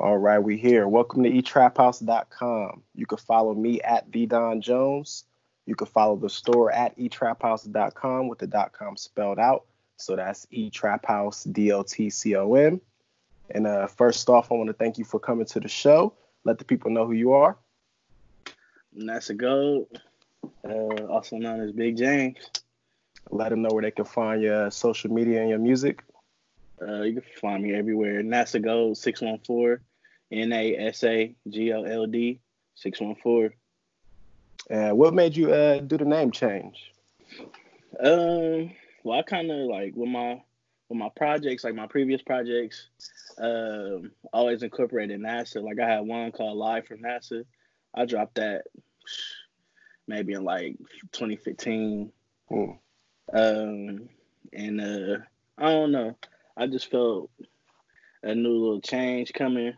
All right, we here. Welcome to etraphouse.com. You can follow me at the Don Jones. You can follow the store at etraphouse.com with the dot com spelled out. So that's etraphouse, D O T C O M. And uh, first off, I want to thank you for coming to the show. Let the people know who you are. Nasa Gold, uh, also known as Big James. Let them know where they can find your social media and your music. Uh, you can find me everywhere. Nasa Gold 614, N A S A G O L D 614. And what made you uh, do the name change? Um, well, I kind of like with my with my projects, like my previous projects, um, always incorporated NASA. Like I had one called Live from NASA. I dropped that maybe in like 2015. Hmm. Um, and uh, I don't know. I just felt a new little change coming,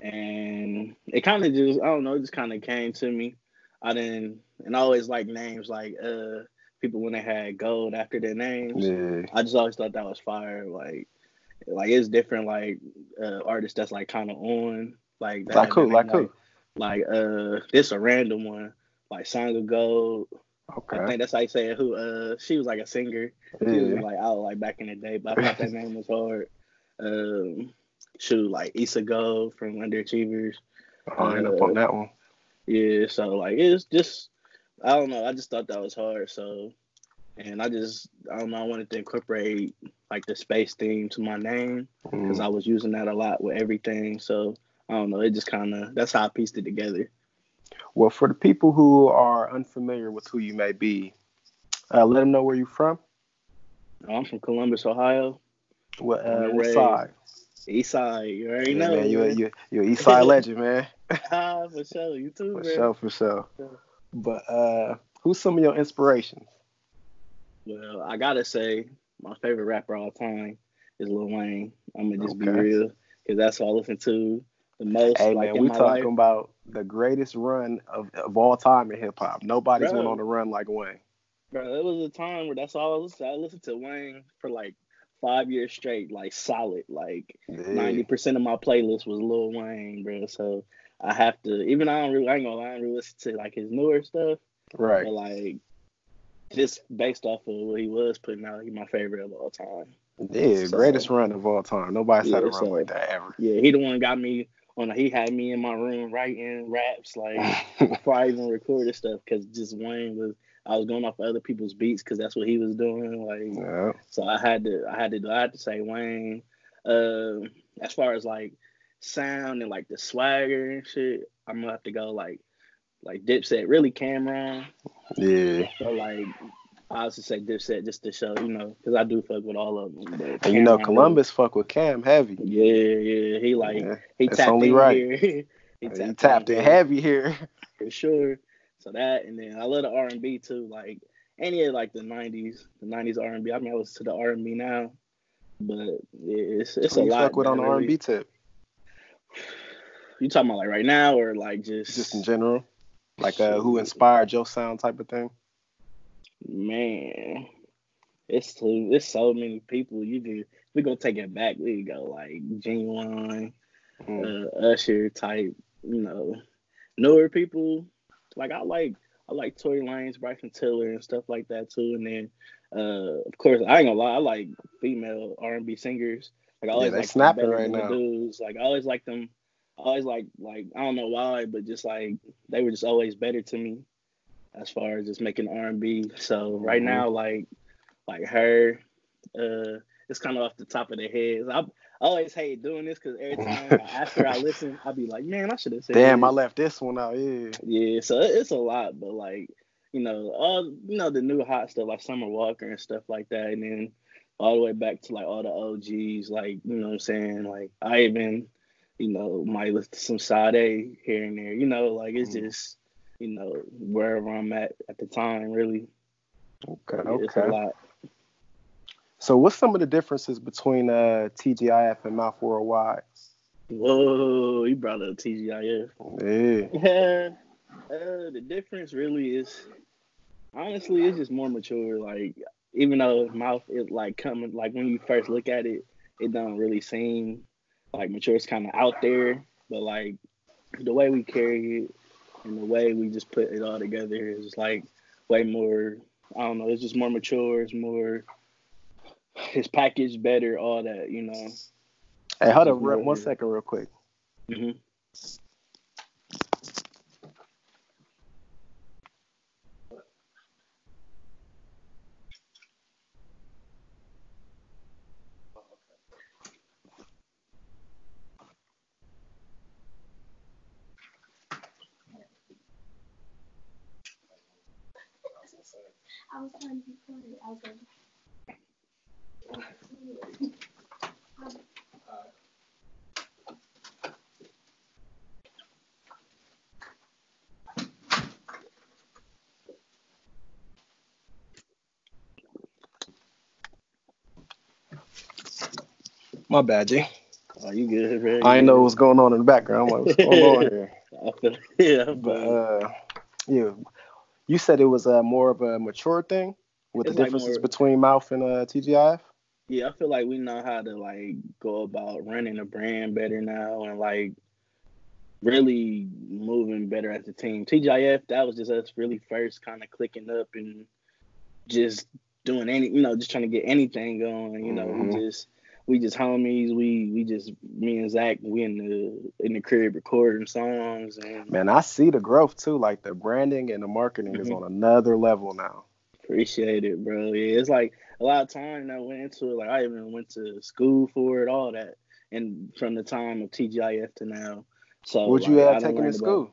and it kind of just I don't know. It just kind of came to me. I didn't, and I always like names like uh people when they had gold after their names. Yeah. I just always thought that was fire. Like, like it's different. Like uh, artists that's like kind of on like that. Like who? Like, who? Like uh, this a random one. Like Song of Gold. Okay. I think that's how you say it. Who uh she was like a singer. Yeah. She was like out like back in the day, but I thought that name was hard. Um shoot like Issa Gold from Underachievers. I'll end up on that one. Yeah, so like it's just I don't know, I just thought that was hard. So and I just I don't know, I wanted to incorporate like the space theme to my name because Mm. I was using that a lot with everything. So I don't know, it just kind of that's how I pieced it together. Well, for the people who are unfamiliar with who you may be, uh, let them know where you're from. I'm from Columbus, Ohio. What, uh, what side? East Side, you already Yeah, know. man, you're, you're, you're an East Side legend, man. Ah, for sure, you too, For man. sure, for sure. Yeah. But uh, who's some of your inspirations? Well, I gotta say, my favorite rapper all time is Lil Wayne. I'm gonna just be real, because that's what I listen to the most. Hey, like man, we talking life. about the greatest run of, of all time in hip hop. Nobody's Bro. went on a run like Wayne. Bro, it was a time where that's all I listened to. I listened to Wayne for like five years straight, like solid. Like Yeah. ninety percent of my playlist was Lil Wayne, bro. So I have to, even I don't really, I ain't gonna lie, I don't really listen to like his newer stuff, Right. but like just based off of what he was putting out, he's my favorite of all time. Yeah, So- greatest run of all time. Nobody's had a run so- like that ever. Yeah, he the one got me on. He had me in my room writing raps like before I even recorded stuff because just Wayne was. I was going off of other people's beats because that's what he was doing. Like, yeah. so I had to, I had to, I had to say Wayne. Um, as far as like sound and like the swagger and shit, I'm gonna have to go like, like Dipset, really Cam'ron. Yeah. So like, I also say Dipset just to show, you know, because I do fuck with all of them. And you know, Columbus fuck with Cam heavy. Yeah, yeah, he like Yeah, he tapped only in right. here. he He tapped in here heavy here. for sure. So that, and then I love the R and B too. Like any of like the '90s, the '90s R and B. I mean, I listen to the R and B now, but it's it's Who a you lot. fuck with on the R and B tip, You talking about like right now or like just just in general, like uh, who inspired your sound type of thing. Man? It's too, it's so many people. You do. We gonna take it back. We go like Ginuwine, Mm. uh, Usher type. You know, newer people. Like I like I like Tory Lanez, Bryson Tiller, and stuff like that too. And then, uh, of course, I ain't gonna lie, I like female R and B singers. Like I always they like snapping right now. dudes. Like I always like them. I always like like I don't know why, but just like they were just always better to me as far as just making R and B. So right Mhm. now, like like her, uh, it's kind of off the top of the head. I, I always hate doing this because every time after I listen, I'll be like, man, I should have said. Damn, I left this one out. Yeah. Yeah, so it- it's a lot, but like, you know, all you know, the new hot stuff like Summer Walker and stuff like that, and then all the way back to like all the OGs, like, you know what I'm saying? Like I even, you know, might listen to some Sade here and there, you know, like it's Mhm. just, you know, wherever I'm at at the time, really. Okay. It's a Okay. lot. So, what's some of the differences between uh, TGIF and Mouth Worldwide? Whoa, you brought up TGIF. Yeah. Yeah, uh, the difference really is honestly it's just more mature. Like even though mouth is like coming like when you first look at it, it don't really seem like mature is kind of out there, but like the way we carry it and the way we just put it all together is like way more. I don't know. It's just more mature. It's more. His package better. All that you know. Hey, hold on one second, real quick. hmm I was trying to be funny. I was like, My bad, G. Oh, you good, man? I didn't know what was going on in the background. I'm like, what's going on here? Yeah, But but uh, yeah, you said it was uh, more of a mature thing with It's the like differences more- between Mouth and uh, TGIF. yeah, I feel like we know how to like go about running a brand better now and like really moving better as a team. TGIF, that was just us really first kind of clicking up and just doing any, you know, just trying to get anything going. You know, Mhm. just we just homies. We we just me and Zach, we in the in the crib recording songs and Man, I see the growth too. Like the branding and the marketing is Mhm. on another level now. Appreciate it, bro. Yeah, it's like a lot of time that went into it. Like I even went to school for it, all that, and from the time of TGIF to now. So What you like, I have taken in school? about-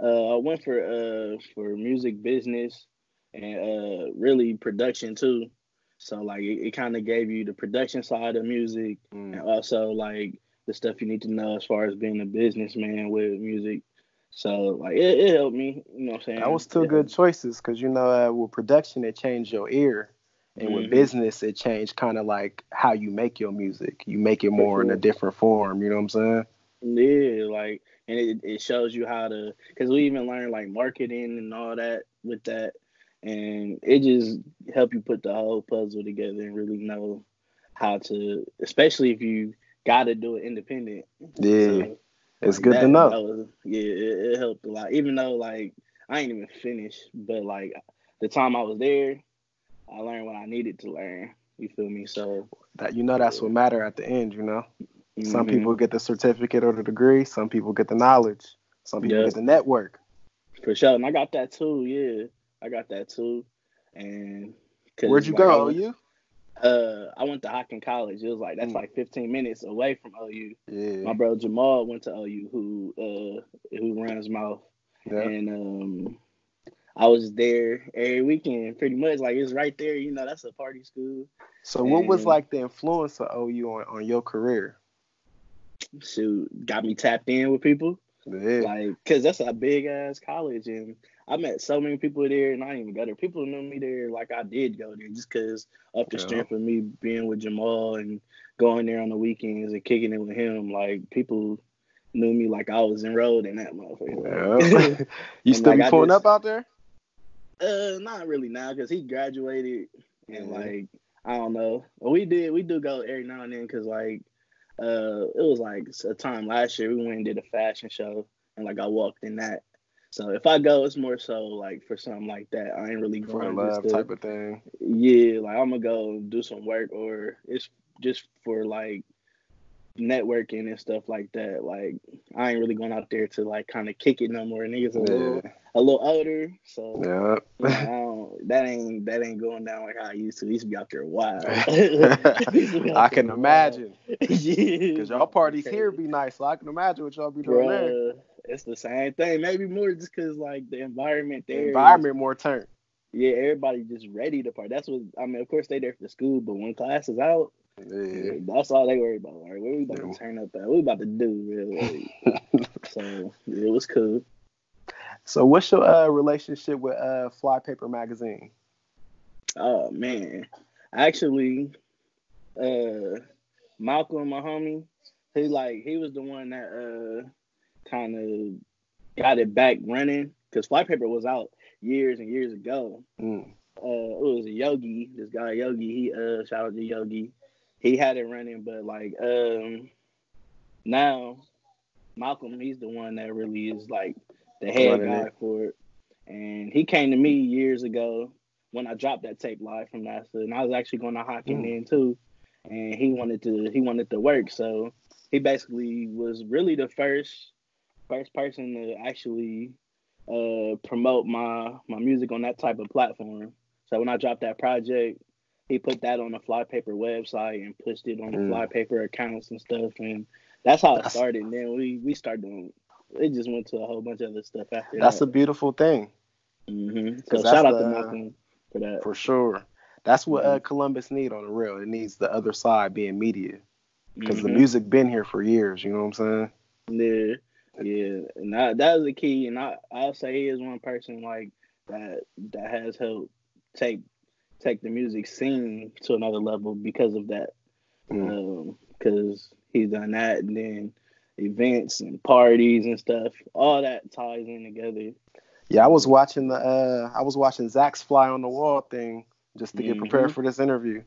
uh, I went for uh for music business and uh really production too. So like it, it kind of gave you the production side of music and Mm. also like the stuff you need to know as far as being a businessman with music. So like it, it helped me. You know what I'm saying? That was two It good choices because you know uh, with production it changed your ear, and with Mhm. business it changed kind of like how you make your music. You make it more in a different form. You know what I'm saying? Yeah, like, and it, it shows you how to, because we even learned like marketing and all that with that, and it just help you put the whole puzzle together and really know how to, especially if you got to do it independent. Yeah, So, it's like, good that- to know. was- yeah, it, it helped a lot. Even though like I ain't even finished, but like the time I was there, I learned what I needed to learn. You feel me? So that you know that's what matter at the end. You know, some mhm. people get the certificate or the degree. Some people get the knowledge. Some people Yeah. get the network. For sure. And I got that too, yeah. I got that too. And Where'd you like, go? went- OU? Uh I went to Hocking College. It was like that's Mm. like fifteen minutes away from OU. Yeah. My bro Jamal went to OU who uh who runs mouth. yeah. And um I was there every weekend pretty much. Like it's right there, you know, that's a party school. So what was like the influence of OU on, on your career? Shoot, got me tapped in with people. Yeah, Like, cause that's a big ass college, and I met so many people there, and I didn't even go there. People knew me there, like I did go there, just cause of the Yeah. strength of me being with Jamal and going there on the weekends and kicking it with him. Like people knew me like I was enrolled in that motherfucker. yeah. you still like, be pulling just- up out there? uh, not really now, cause he graduated, and Yeah. like I don't know. But we did, we do go every now and then, cause like uh, it was like a time last year we went and did a fashion show, and like I walked in that. So if I go, it's more so like for something like that. I ain't really going to, type of thing. yeah, like I'm gonna go do some work, or it's just for like networking and stuff like that. Like I ain't really going out there to like kind of kick it no more. Niggas a little Yeah, a little older, so yeah. you know, I don't, that ain't that ain't going down like how I used to. I used to be out there wild. I can imagine. yeah, Cause y'all parties here be nice, so I can imagine what y'all be doing there. Bruh, it's the same thing. Maybe more just cause like the environment The there. is- environment more turned. yeah, everybody just ready to party. That's what I mean. Of course, they there for school, but when class is out, Yeah. that's all they worry about. Like, what we about Yeah. to turn up at? What we about to do? Really? so yeah, it was cool. So what's your uh, relationship with uh, Flypaper magazine? Oh man, actually, uh, Malcolm, my homie, he like he was the one that uh kind of got it back running because Flypaper was out years and years ago. Mm. Uh, it was a Yogi, this guy Yogi. He uh shout out to Yogi. He had it running, but like um now Malcolm, he's the one that really is like the head guy it. for it. And he came to me years ago when I dropped that tape live from NASA, and I was actually going to Hocking Mm. then too. And he wanted to he wanted to work, so he basically was really the first first person to actually uh, promote my my music on that type of platform. So when I dropped that project, he put that on the Flypaper website and pushed it on the Mm. Flypaper accounts and stuff, and that's how it started. And then we we started doing. It just went to a whole bunch of other stuff after That's a beautiful thing hmm So shout out to the- Malcolm for that. for sure. That's what Mm-hmm. uh, Columbus need on the real. It needs the other side being media because the Mhm. music been here for years. You know what I'm saying? Yeah, yeah, and that that is the key. And I I'll say he is one person like that that has helped take take the music scene to another level because of that. Mm. Because he's done that, and then events and parties and stuff, all that ties in together. Yeah, I was watching the uh, I was watching Zach's fly on the wall thing just to get Mhm. prepared for this interview.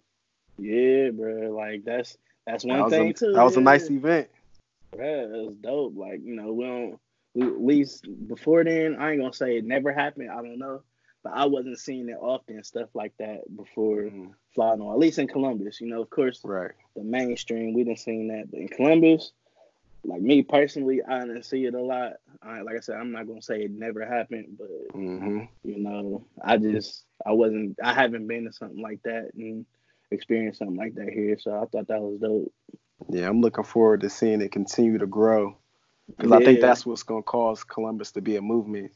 Yeah, bro. Like that's that's one That thing a, too. that was a nice event. Yeah, it was dope. Like, you know, we don't we, at least before then, I ain't gonna say it never happened. I don't know. But I wasn't seeing it often, stuff like that before Mm, flying on, at least in Columbus. You know, of course Right. the mainstream, we didn't seen that. But in Columbus, like me personally, I didn't see it a lot. I, like I said, I'm not gonna say it never happened, but hmm you know, I just I wasn't I haven't been to something like that and experienced something like that here. So I thought that was dope. Yeah, I'm looking forward to seeing it continue to grow because I think that's what's gonna cause Columbus to be a movement.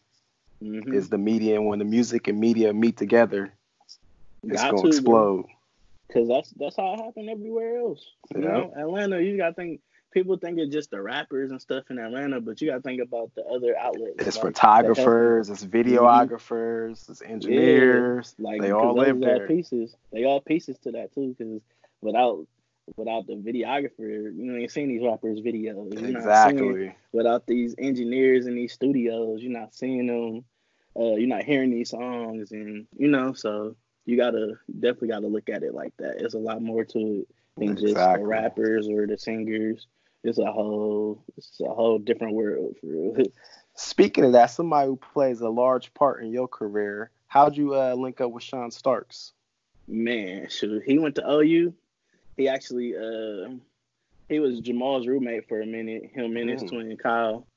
Mhm. Is the media and when the music and media meet together, it's gonna explode. Cause that's that's how it happened everywhere else. You Yeah. know, Atlanta, you gotta think people think it's just the rappers and stuff in Atlanta, but you gotta think about the other outlets. It's like, photographers, it's videographers, it's engineers. like they all live there. pieces. They all pieces to that too. Cause without without the videographer, you know, ain't seen these rappers' videos. You're Exactly. without these engineers in these studios, you're not seeing them. Uh, you're not hearing these songs, and you know, so you gotta definitely gotta look at it like that. It's a lot more to it than just the rappers or the singers. It's a whole, it's a whole different world for real. Speaking of that, somebody who plays a large part in your career, how'd you uh, link up with Sean Starks? Man, shoot, he went to OU. He actually, uh, he was Jamal's roommate for a minute. Him and his Mm. twin Kyle.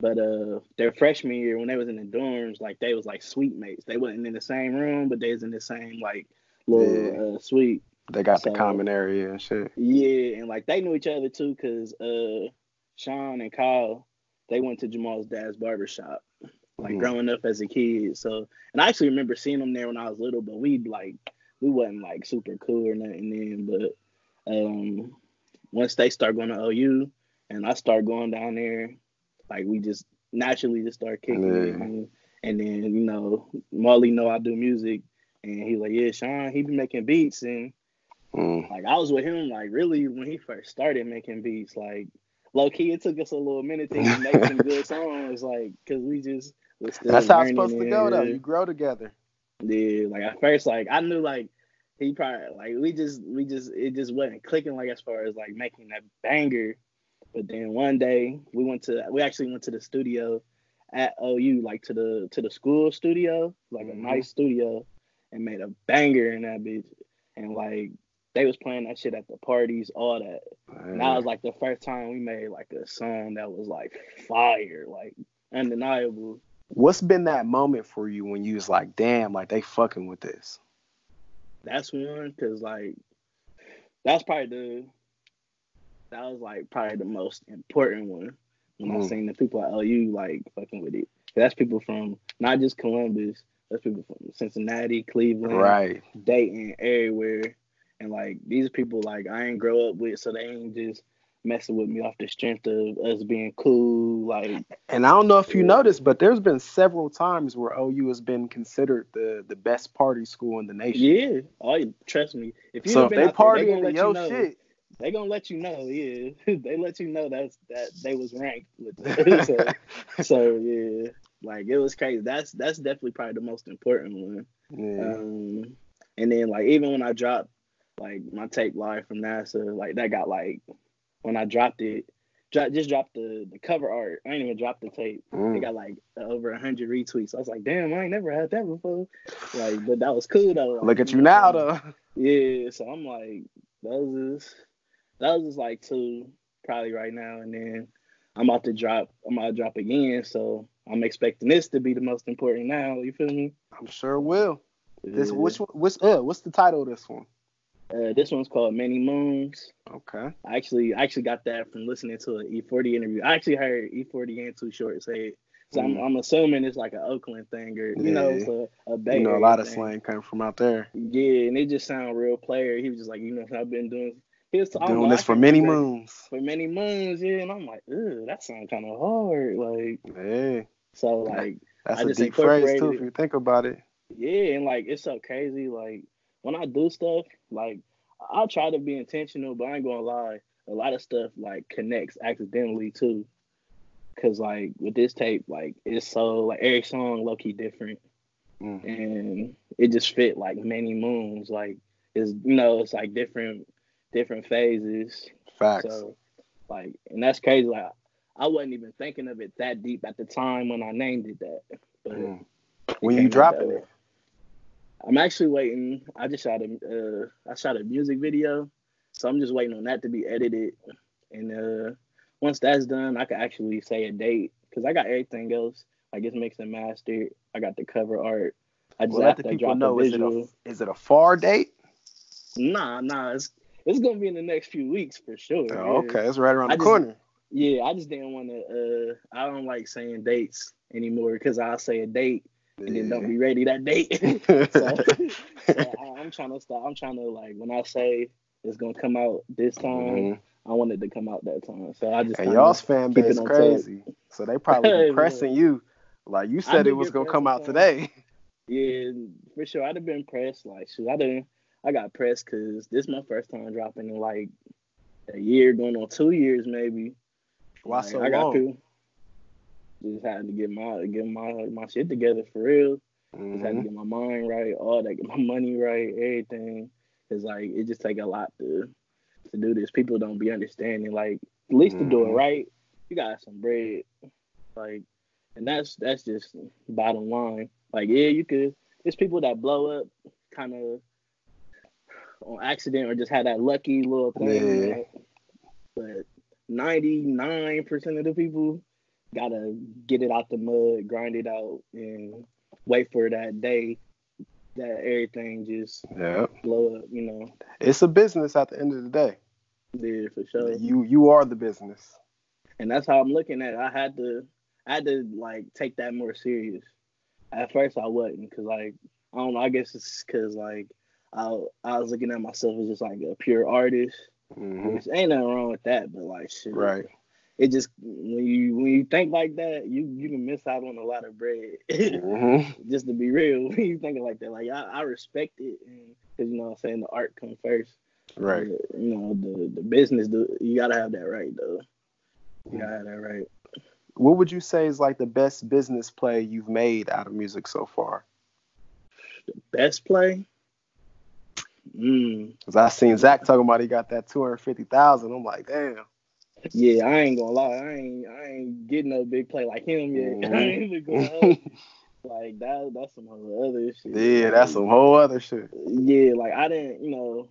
But uh, their freshman year, when they was in the dorms, like they was like suite mates. They wasn't in the same room, but they was in the same like little uh, suite. They got the common area and shit. Yeah, and like they knew each other too, cause uh, Sean and Kyle, they went to Jamal's dad's barbershop, like Mm. growing up as a kid. So, and I actually remember seeing them there when I was little, but we like we wasn't like super cool or nothing then. But um, once they start going to OU, and I start going down there, like we just naturally just start kicking it. And, and then you know, Marley know I do music, and he like, yeah, Sean, he be making beats and Mm. like I was with him like really when he first started making beats. Like low key, it took us a little minute to even make some good songs. Like because we just was still That's how it's learning supposed to go, though. You grow together. Yeah, like at first, like I knew like he probably like we just we just it just wasn't clicking like as far as like making that banger. But then one day we went to we actually went to the studio at OU, like to the to the school studio, like a mm-hmm. nice studio, and made a banger in that bitch. And like they was playing that shit at the parties, all that. And that was like the first time we made like a song that was like fire, like undeniable. What's been that moment for you when you was like, damn, like they fucking with this? That's one because like that's probably the that was like probably the most important one when I Mm. seen the people at OU like fucking with it. That's people from not just Columbus. That's people from Cincinnati, Cleveland, Right. Dayton, everywhere. And like these people like I ain't grow up with, so they ain't just messing with me off the strength of us being cool. Like And I don't know if you noticed, but there's been several times where OU has been considered the the best party school in the nation. yeah, oh trust me. If you so if they out there, they into gonna let your you know. shit, they gonna let you know, yeah. they let you know that's that they was ranked with that. so, so yeah, like it was crazy. That's that's definitely probably the most important one. yeah. Um, and then like even when I dropped like my tape live from NASA, like that got like when I dropped it, dro- just dropped the the cover art. I ain't even dropped the tape. Mm. It got like over hundred retweets. I was like, damn, I ain't never had that before. Like, but that was cool though. Like, Look at you now, um, though. Yeah, so I'm like, those is those is like two probably right now, and then I'm about to drop. I'm about to drop again, so I'm expecting this to be the most important now. You feel me? I'm sure it will. This Yeah. which one- what's uh what's the title of this one? Uh, this one's called Many Moons. Okay. I actually I actually got that from listening to an E40 interview. I actually heard E40 and Too Short say it. So I'm, Mm. I'm assuming it's like an Oakland thing or you know, Yeah. it's a, a Bay You know, a lot of slang came from out there. Yeah, and it just sound real player. He was just like, you know, I've been doing he was Doing know, this for many moons. For many moons, yeah. And I'm like, ugh, that sounds kind of hard. Like Yeah. so like That's I a deep phrase too, if you think about it. Yeah, and like it's so crazy. Like when I do stuff, like I'll try to be intentional, but I ain't gonna lie, a lot of stuff like connects accidentally too. Cause like with this tape, like it's so like every song low key different, Mm. and it just fit like many moons. Like it's you know it's like different different phases. Facts. So like, and that's crazy. Like I wasn't even thinking of it that deep at the time when I named it that, but. Mm. When you dropping it? I'm actually waiting. I just shot a uh, I shot a music video, so I'm just waiting on that to be edited. And uh, once that's done, I can actually say a date because I got everything else. Like it's mixed and mastered. I got the cover art. I just Well, let have the to people drop know. Is it a is it a far date? Nah, nah. It's it's gonna be in the next few weeks for sure. Oh, okay, it's right around I the just- corner. Yeah, I just didn't want to. Uh, I don't like saying dates anymore because I'll say a date and then don't be ready that day. so, so I, I'm trying to stop. I'm trying to like when I say it's gonna come out this time, Mhm. I want it to come out that time. So I just And y'all's fan base crazy, so they probably Hey, pressing you. Like you said, it was gonna come out today. yeah, for sure. I'd have been pressed. Like shoot, I didn't. I got pressed because this is my first time dropping in like a year, going on two years maybe. Why Like, so I got long? people. Just had to get my get my my shit together for real. Just had to Mhm. get my mind right, all that, get my money right, everything. Cause like it just take a lot to to do this. People don't be understanding. Like at least to do it Mhm. right, you got some bread. Like, and that's that's just bottom line. Like yeah, you could. There's people that blow up kind of on accident or just had that lucky little thing. Yeah. But ninety nine percent of the people gotta get it out the mud, grind it out, and wait for that day that everything just Yeah, blow up. You know, it's a business at the end of the day. yeah, for sure. You you are the business. And that's how I'm looking at. it. I had to, I had to like take that more serious. At first, I wasn't, cause like I don't know. I guess it's cause like I I was looking at myself as just like a pure artist, Mhm. which ain't nothing wrong with that. But like shit, Right. It just when you when you think like that, you you can miss out on a lot of bread. Mhm. just to be real, when you thinking like that, like I, I respect it, because you know what I'm saying the art comes first. Right. You know the the business, do you gotta have that right though. You gotta have that right. What would you say is like the best business play you've made out of music so far? The best play. Mm, Cause I seen Zach talking about he got that two hundred fifty thousand. I'm like, damn. Yeah, I ain't gonna lie, I ain't I ain't getting no big play like him yet. I ain't even going like that. That's some whole other shit. yeah, that's some whole other shit. Yeah, like I didn't, you know,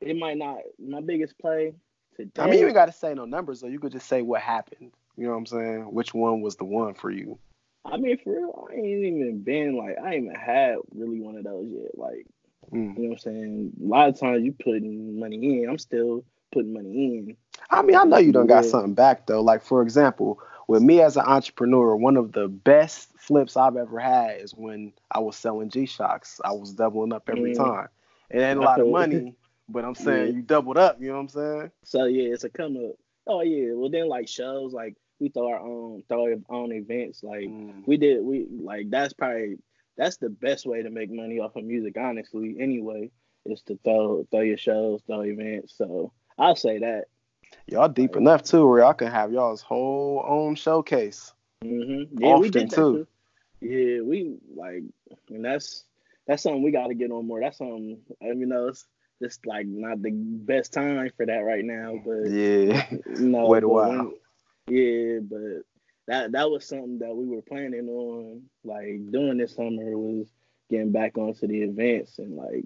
it might not my biggest play today. I mean, you ain't got to say no numbers, though. You could just say what happened. You know what I'm saying? Which one was the one for you? I mean, for real, I ain't even been like I ain't even had really one of those yet. Like, Mm. you know what I'm saying? A lot of times you putting money in, I'm still putting money in. I mean, I know you done got Yeah. something back though. Like for example, with me as an entrepreneur, one of the best flips I've ever had is when I was selling G Shocks. I was doubling up every Mm. time. It ain't a lot of money, but I'm saying Yeah. you doubled up. You know what I'm saying? So yeah, it's a come up. Oh yeah, well then like shows like we throw our own throw our own events like Mm. we did we like that's probably that's the best way to make money off of music honestly anyway is to throw throw your shows throw events so I'll say that Y'all deep Like- enough too, where y'all can have y'all's whole own showcase. Mm-hmm. yeah we Often, did that too. too. yeah we like and that's that's something we got to get on more that's something I mean, you know it's it's like not the best time for that right now. But Yeah. you know, Wait a while. when- yeah, but that that was something that we were planning on like doing this summer was getting back onto the events and like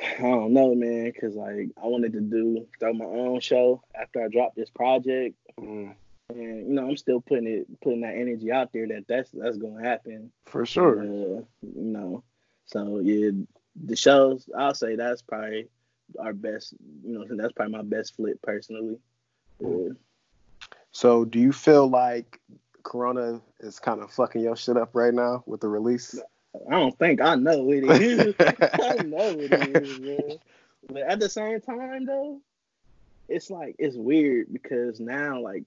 I don't know, man, because like I wanted to do throw my own show after I dropped this project, Mm, and you know I'm still putting it putting that energy out there that that's that's gonna happen. for sure. Uh, you know, so yeah, the shows I'll say that's probably our best. You know, that's probably my best flip personally. Yeah. So, do you feel like Corona is kind of fucking your shit up right now with the release? I don't think I know it is. I know it is, bro. But at the same time, though, it's like it's weird because now like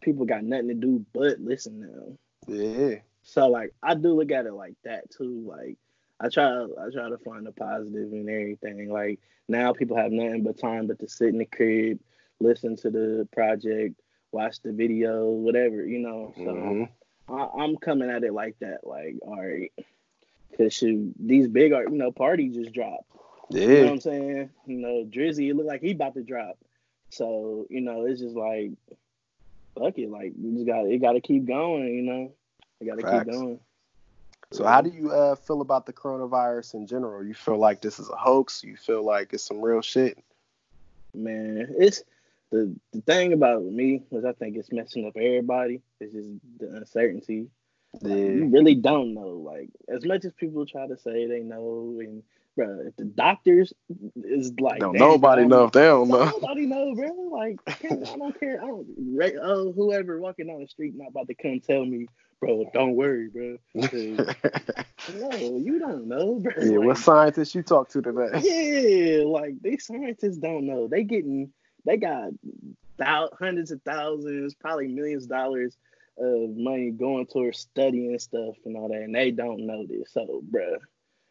people got nothing to do but listen now. yeah. So like I do look at it like that too. Like I try I try to find the positive in everything. Like now people have nothing but time but to sit in the crib, listen to the project, watch the video, whatever, you know. So Mhm. I, I'm coming at it like that. Like, all right, cause these big art, you know, party just dropped. Yeah. You know what. I'm saying? You know, Drizzy, it looked like he about to drop. So you know, it's just like, fuck it, like you just got it, got to keep going. You know, you got to Facts. keep going. So, how do you uh, feel about the coronavirus in general? You feel like this is a hoax? You feel like it's some real shit? Man, it's the the thing about me is I think it's messing up everybody. It's just the uncertainty. Like, you really don't know. Like as much as people try to say they know, and bro, if the doctors is like, Don't nobody know if they don't know. Nobody know, bro. Like I don't care. I don't. Oh, whoever walking down the street not about to come tell me, bro. Don't worry, bro. no, you don't know, bro. yeah, Like, what scientists you talk to today? yeah, like these scientists don't know. They getting they got thou- hundreds of thousands, probably millions of dollars of money going towards studying stuff and all that, and they don't know this. So, bruh,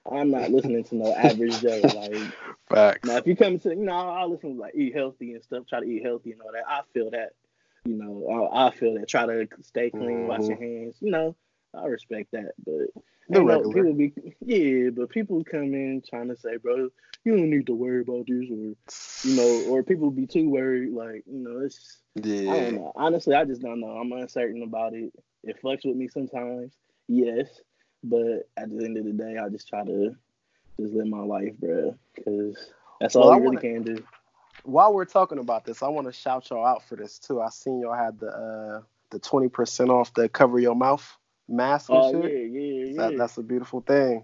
I'm not listening to no average Joe. Like, Facts. now if you come to, you know, I listen to like eat healthy and stuff, try to eat healthy and all that. I feel that, you know, I, I feel that. Try to stay clean, wash your mm-hmm. hands. You know, I respect that, but The regular. people be yeah, but people come in trying to say, bro, you don't need to worry about this, or you know, or people be too worried. Like, you know, it's I don't know. Honestly, I just don't know. I'm uncertain about it. It fucks with me sometimes, yes, but at the end of the day, I just try to just live my life, bro, because that's all Well, I really wanna- can do. While we're talking about this, I want to shout y'all out for this too. I seen y'all had the uh the twenty percent off the cover your mouth mask and Oh shit. yeah, yeah, yeah. That, that's a beautiful thing.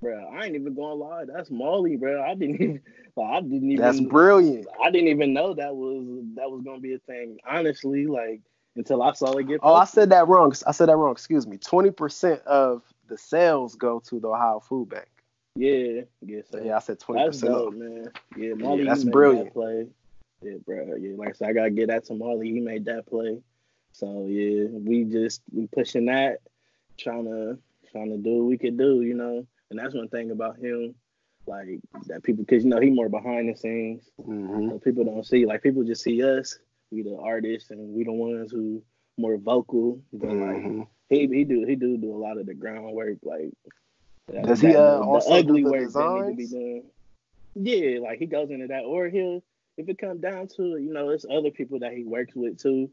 bro, I ain't even gonna lie. That's Molly, bro. I didn't even. Like, I didn't even. That's brilliant. I didn't even know that was that was gonna be a thing. Honestly, like until I saw it get. Oh, I said that wrong. I said that wrong. Excuse me. Twenty percent of the sales go to the Ohio Food Bank. yeah, yeah. So Yeah, I said twenty percent. that's dope, man. Yeah, Molly, that's made brilliant. That play. Yeah, bro. Yeah, like I said, I gotta get that to Molly. He made that play. So yeah, we just we pushing that, trying to trying to do what we could do, you know. And that's one thing about him, like that people, because you know he more behind the scenes. hmm So people don't see like people just see us. We the artists and we the ones who more vocal. But like hmm he he do he do do a lot of the groundwork. Like that- Does he, uh, the, also ugly do the work that need to be designs? done? Yeah, like he goes into that, or he'll if it comes down to it, you know, it's other people that he works with too.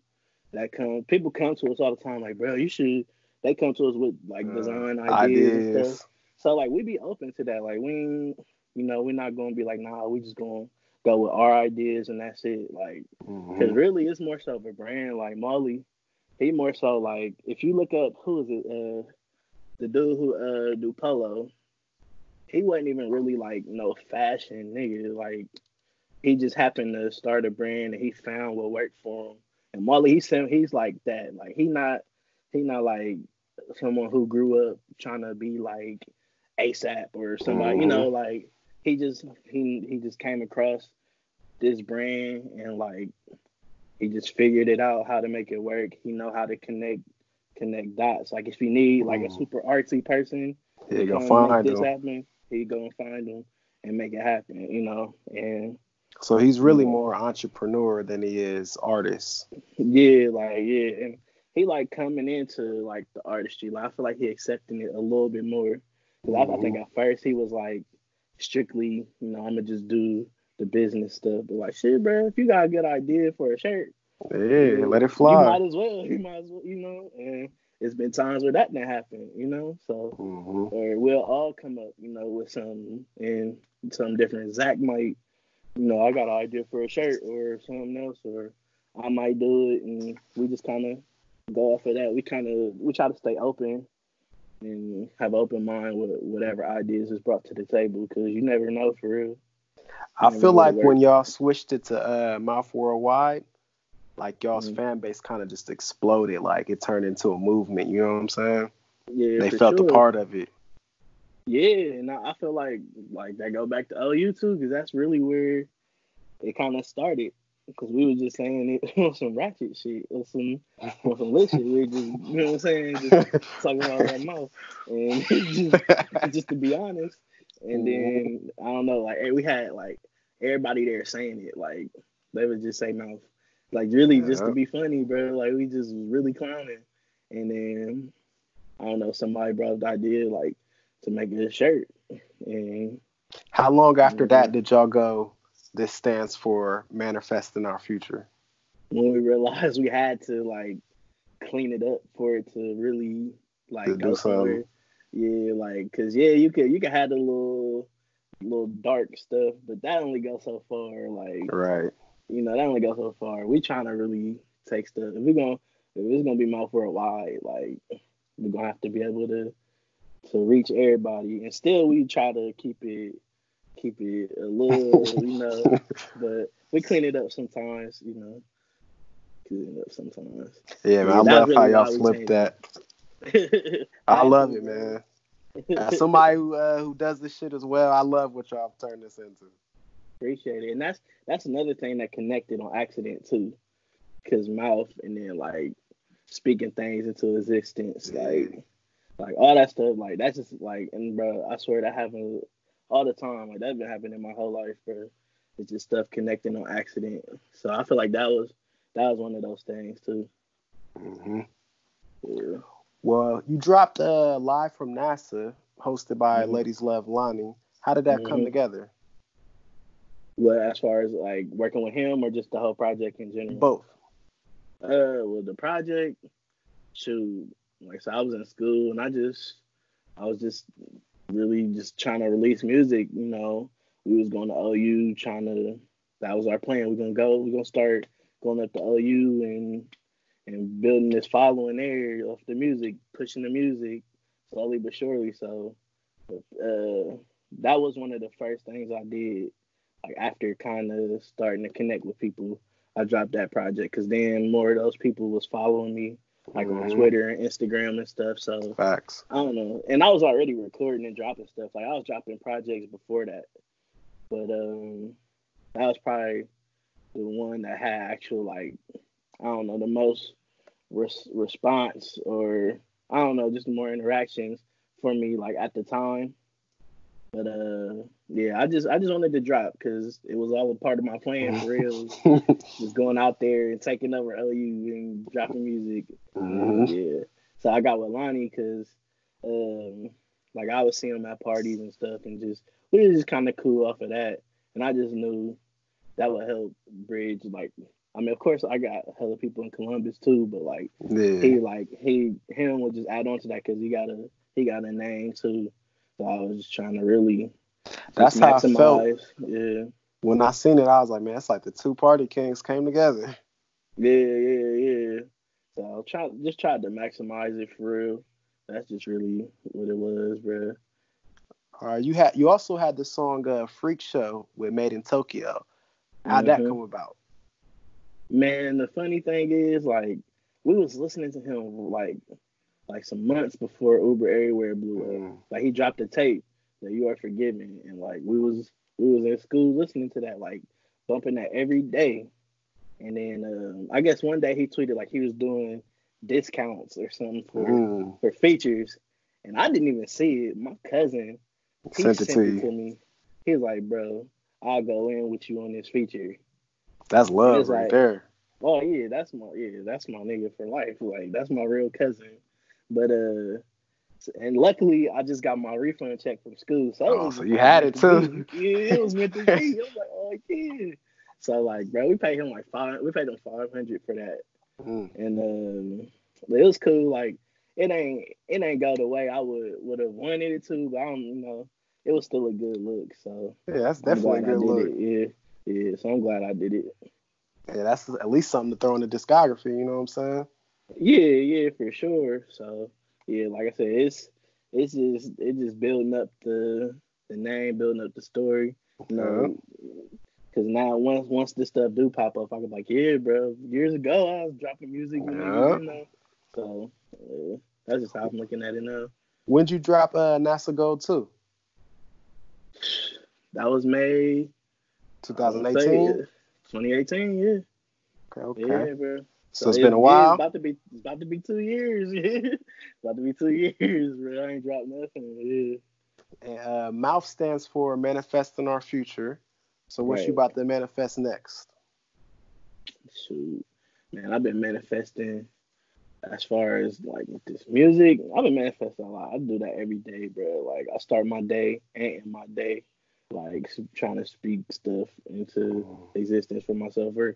That come people come to us all the time like, bro, you should. They come to us with like Uh, design ideas, and stuff. So like we be open to that. Like we, ain't, you know, we're not gonna be like, nah, we just gonna go with our ideas and that's it. Like, Mhm. cause really, it's more so of a brand. Like Molly, he more so like if you look up who is it, uh, the dude who uh do polo, he wasn't even really like no fashion nigga. Like he just happened to start a brand and he found what worked for him. And Molly, he's he's like that. Like he not he not like someone who grew up trying to be like ASAP or somebody. You know, like he just he he just came across this brand and like he just figured it out how to make it work. He know how to connect connect dots. Like if you need like a Mhm. super artsy person, you gonna find this him. happen, he go and find them and make it happen. You know, and So he's really more entrepreneur than he is artist. yeah, like yeah, and he like coming into like the artistry. Like I feel like he accepting it a little bit more. Cause I, I think at first he was like strictly, you know, I'm gonna just do the business stuff. But like, shit, bro, if you got a good idea for a shirt, yeah, let it fly. You might as well. You might as well, you know. And it's been times where that didn't happen, you know. So, mm-hmm. or we'll all come up, you know, with some and some different. Zach might, you know, I got an idea for a shirt or something else, or I might do it, and we just kind of go off of that. We kind of we try to stay open and have open mind with whatever ideas is brought to the table because you never know for real. I feel like when y'all switched it to uh, Mouth Worldwide, like y'all's mm-hmm. fan base kind of just exploded. Like it turned into a movement. You know what I'm saying? Yeah, they felt sure. a part of it. Yeah, and I, feel like like that go back to OU too, because that's really where it kind of started. Because we were just saying it on some ratchet shit or some or some lit shit. We were just you know what I'm saying, just talking about our mouth, and just, just to be honest. And then mm-hmm. I don't know, like eh, we had like everybody there saying it, like they would just say mouth like really just to be funny, bro. Like we just was really clowning. And then I don't know, somebody brought the idea like to make a shirt. And how long after mm-hmm. that did y'all go? This stands for manifesting our future. When we realized we had to like clean it up for it to really like to go somewhere. Yeah, like cause yeah, you could you could have the little little dark stuff, but that only goes so far. Like right you know, that only goes so far. We trying to really take stuff. If we're gonna, if it's gonna be mouth worldwide, like we're gonna have to be able to to reach everybody. And still, we try to keep it keep it a little, you know, but we clean it up sometimes, you know. Clean it up sometimes. Yeah, man, I love really how y'all flip that. I love it, man. As somebody who uh, who does this shit as well, I love what y'all turned this into. Appreciate it, and that's that's another thing that connected on accident too, cause mouth and then like speaking things into existence, like like all that stuff, like that's just like and bro, I swear that happens all the time. Like that's been happening my whole life, bro. It's just stuff connecting on accident. So I feel like that was that was one of those things too. Mm-hmm. Yeah. Well, you dropped uh, live from NASA, hosted by mm-hmm. Ladies Love Lonnie. How did that mm-hmm. come together? Well, as far as like working with him or just the whole project in general? Both. Uh, well, the project, shoot, like so I was in school and I just, I was just really just trying to release music. You know, we was going to OU trying to. That was our plan. We're gonna go. We're gonna start going up to OU and and building this following there of the music, pushing the music slowly but surely. So, uh, that was one of the first things I did like after kind of starting to connect with people, I dropped that project because then more of those people was following me like mm-hmm. on Twitter and Instagram and stuff. So facts. I don't know, and I was already recording and dropping stuff. Like I was dropping projects before that, but um, that was probably the one that had actual like I don't know the most res- response or I don't know just more interactions for me like at the time. But uh, yeah, I just I just wanted to drop because it was all a part of my plan for real. just going out there and taking over OU and dropping music. Mm-hmm. Yeah. So I got with Lonnie because um, like I was seeing him at parties and stuff, and just we were just kind of cool off of that. And I just knew that would help bridge like I mean, of course, I got hella people in Columbus too, but like yeah. he like he him would just add on to that because he got a he got a name too. So I was just trying to really that's how maximize. I felt. Yeah. When I seen it, I was like, man, it's like the two party kings came together. Yeah, yeah, yeah. So I try just tried to maximize it for real. That's just really what it was, bro. All right, you had you also had the song uh, "Freak Show" with MadeinTYO. How'd mm-hmm. that come about? Man, the funny thing is, like, we was listening to him like like some months before Uber Everywhere blew up. Mm. Like he dropped a tape that you are forgiven, and like we was we was in school listening to that, like bumping that every day. And then um, I guess one day he tweeted like he was doing discounts or something for mm. for features, and I didn't even see it. My cousin he sent, it, to, it to me. He was like, "Bro, I'll go in with you on this feature." That's love right like, there. Oh yeah, that's my yeah, that's my nigga for life. Like that's my real cousin. But uh And luckily, I just got my refund check from school, so, oh, so you had it too. Yeah, it was meant to be. I was like, oh yeah. So like, bro, we paid him like five. We paid him five hundred for that, mm. and um, it was cool. Like, it ain't it ain't go the way I would would have wanted it to, but I don't, you know, it was still a good look. So yeah, that's definitely a good look. It. Yeah, yeah. So I'm glad I did it. Yeah, that's at least something to throw in the discography. You know what I'm saying? Yeah, yeah, for sure. So yeah, like I said, it's it's just it's just building up the the name, building up the story. You know, because now once once this stuff do pop up, I can like, yeah, bro. Years ago, I was dropping music. Yeah. You know? So uh, that's just how I'm looking at it now. When'd you drop uh, NASA Gold too? That was May 2018. 2018, yeah. Okay, okay. Yeah, bro. So, so it's been a while. It's about to be it's about to be two years. About to be two years, bro. I ain't dropped nothing. Yeah. Uh, mouth stands for manifesting our future. So what right. you about to manifest next? Shoot, man, I've been manifesting as far as like with this music. I've been manifesting a lot. I do that every day, bro. Like I start my day and end my day like trying to speak stuff into existence for myself. Or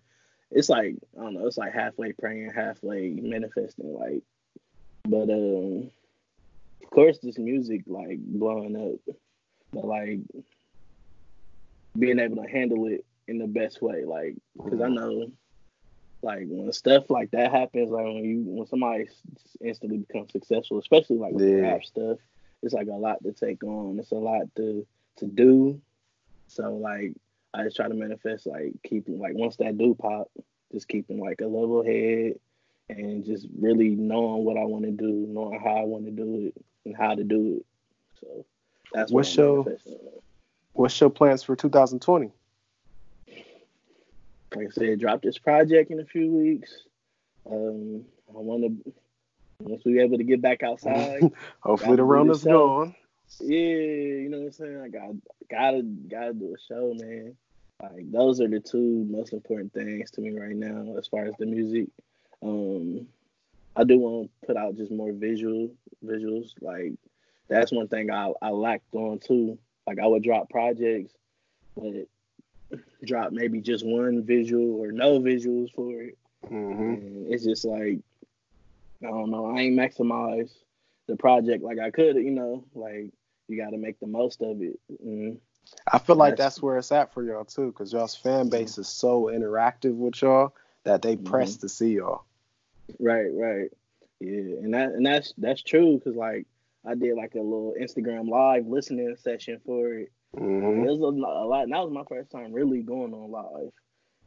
it's like I don't know, it's like halfway praying, halfway manifesting. Like, but um, of course, this music like blowing up, but like being able to handle it in the best way. Like, because I know, like when stuff like that happens, like when you when somebody instantly becomes successful, especially like with yeah. rap stuff, it's like a lot to take on. It's a lot to to do. So like I just try to manifest like keeping like once that do pop, just keeping like a level head and just really knowing what I want to do, knowing how I want to do it and how to do it. So that's what's your what's your plans for 2020? Like I said, drop this project in a few weeks. Um, I want to once we're able to get back outside. Hopefully the Rona's gone. Yeah, you know what I'm saying. I got gotta gotta do a show, man. Like those are the two most important things to me right now as far as the music. Um, I do want to put out just more visual visuals. Like that's one thing I I lacked on too. Like I would drop projects, but drop maybe just one visual or no visuals for it. Mm-hmm. it's just like I don't know. I ain't maximized the project like I could. You know, like you got to make the most of it. Mm-hmm. I feel like that's, that's, where it's at for y'all too, because y'all's fan base is so interactive with y'all that they press mm-hmm. to see y'all. Right, right, yeah, and that and that's that's true, because like I did like a little Instagram live listening session for it. Mm-hmm. It was a, a lot. That was my first time really going on live,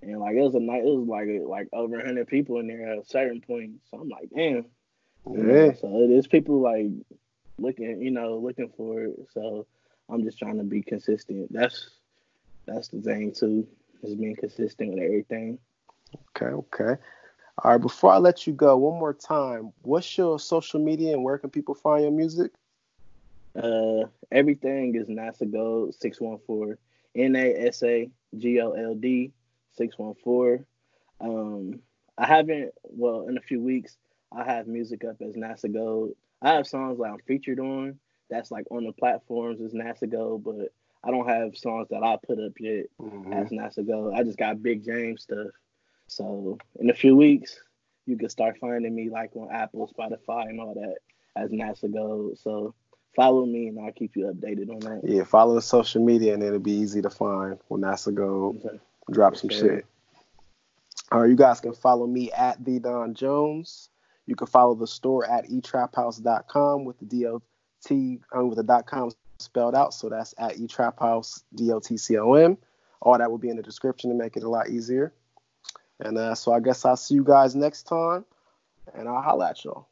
and like it was a night. It was like like over hundred people in there at a certain point. So I'm like, damn. Yeah. So it is people like looking, you know, looking for it. So I'm just trying to be consistent. That's that's the thing too, is being consistent with everything. Okay, okay. All right, before I let you go, one more time, what's your social media and where can people find your music? Uh, everything is NASA Gold six one four N A S A G O L D six one four. Um, I haven't. Well, in a few weeks, I have music up as NASA Gold. I have songs that I'm featured on. That's like on the platforms as NASA Gold, but I don't have songs that I put up yet mm-hmm. as NASA Gold. I just got Big James stuff. So in a few weeks, you can start finding me like on Apple, Spotify, and all that as NASA Gold. So follow me and I'll keep you updated on that. Yeah, follow the social media and it'll be easy to find when NASA Gold okay. drop some okay. shit. All right, you guys can follow me at the Don Jones. You can follow the store at etraphouse.com with the dot um, with the dot com spelled out. So that's at etraphouse d o t c o m. All that will be in the description to make it a lot easier. And uh, so I guess I'll see you guys next time, and I'll holla at y'all.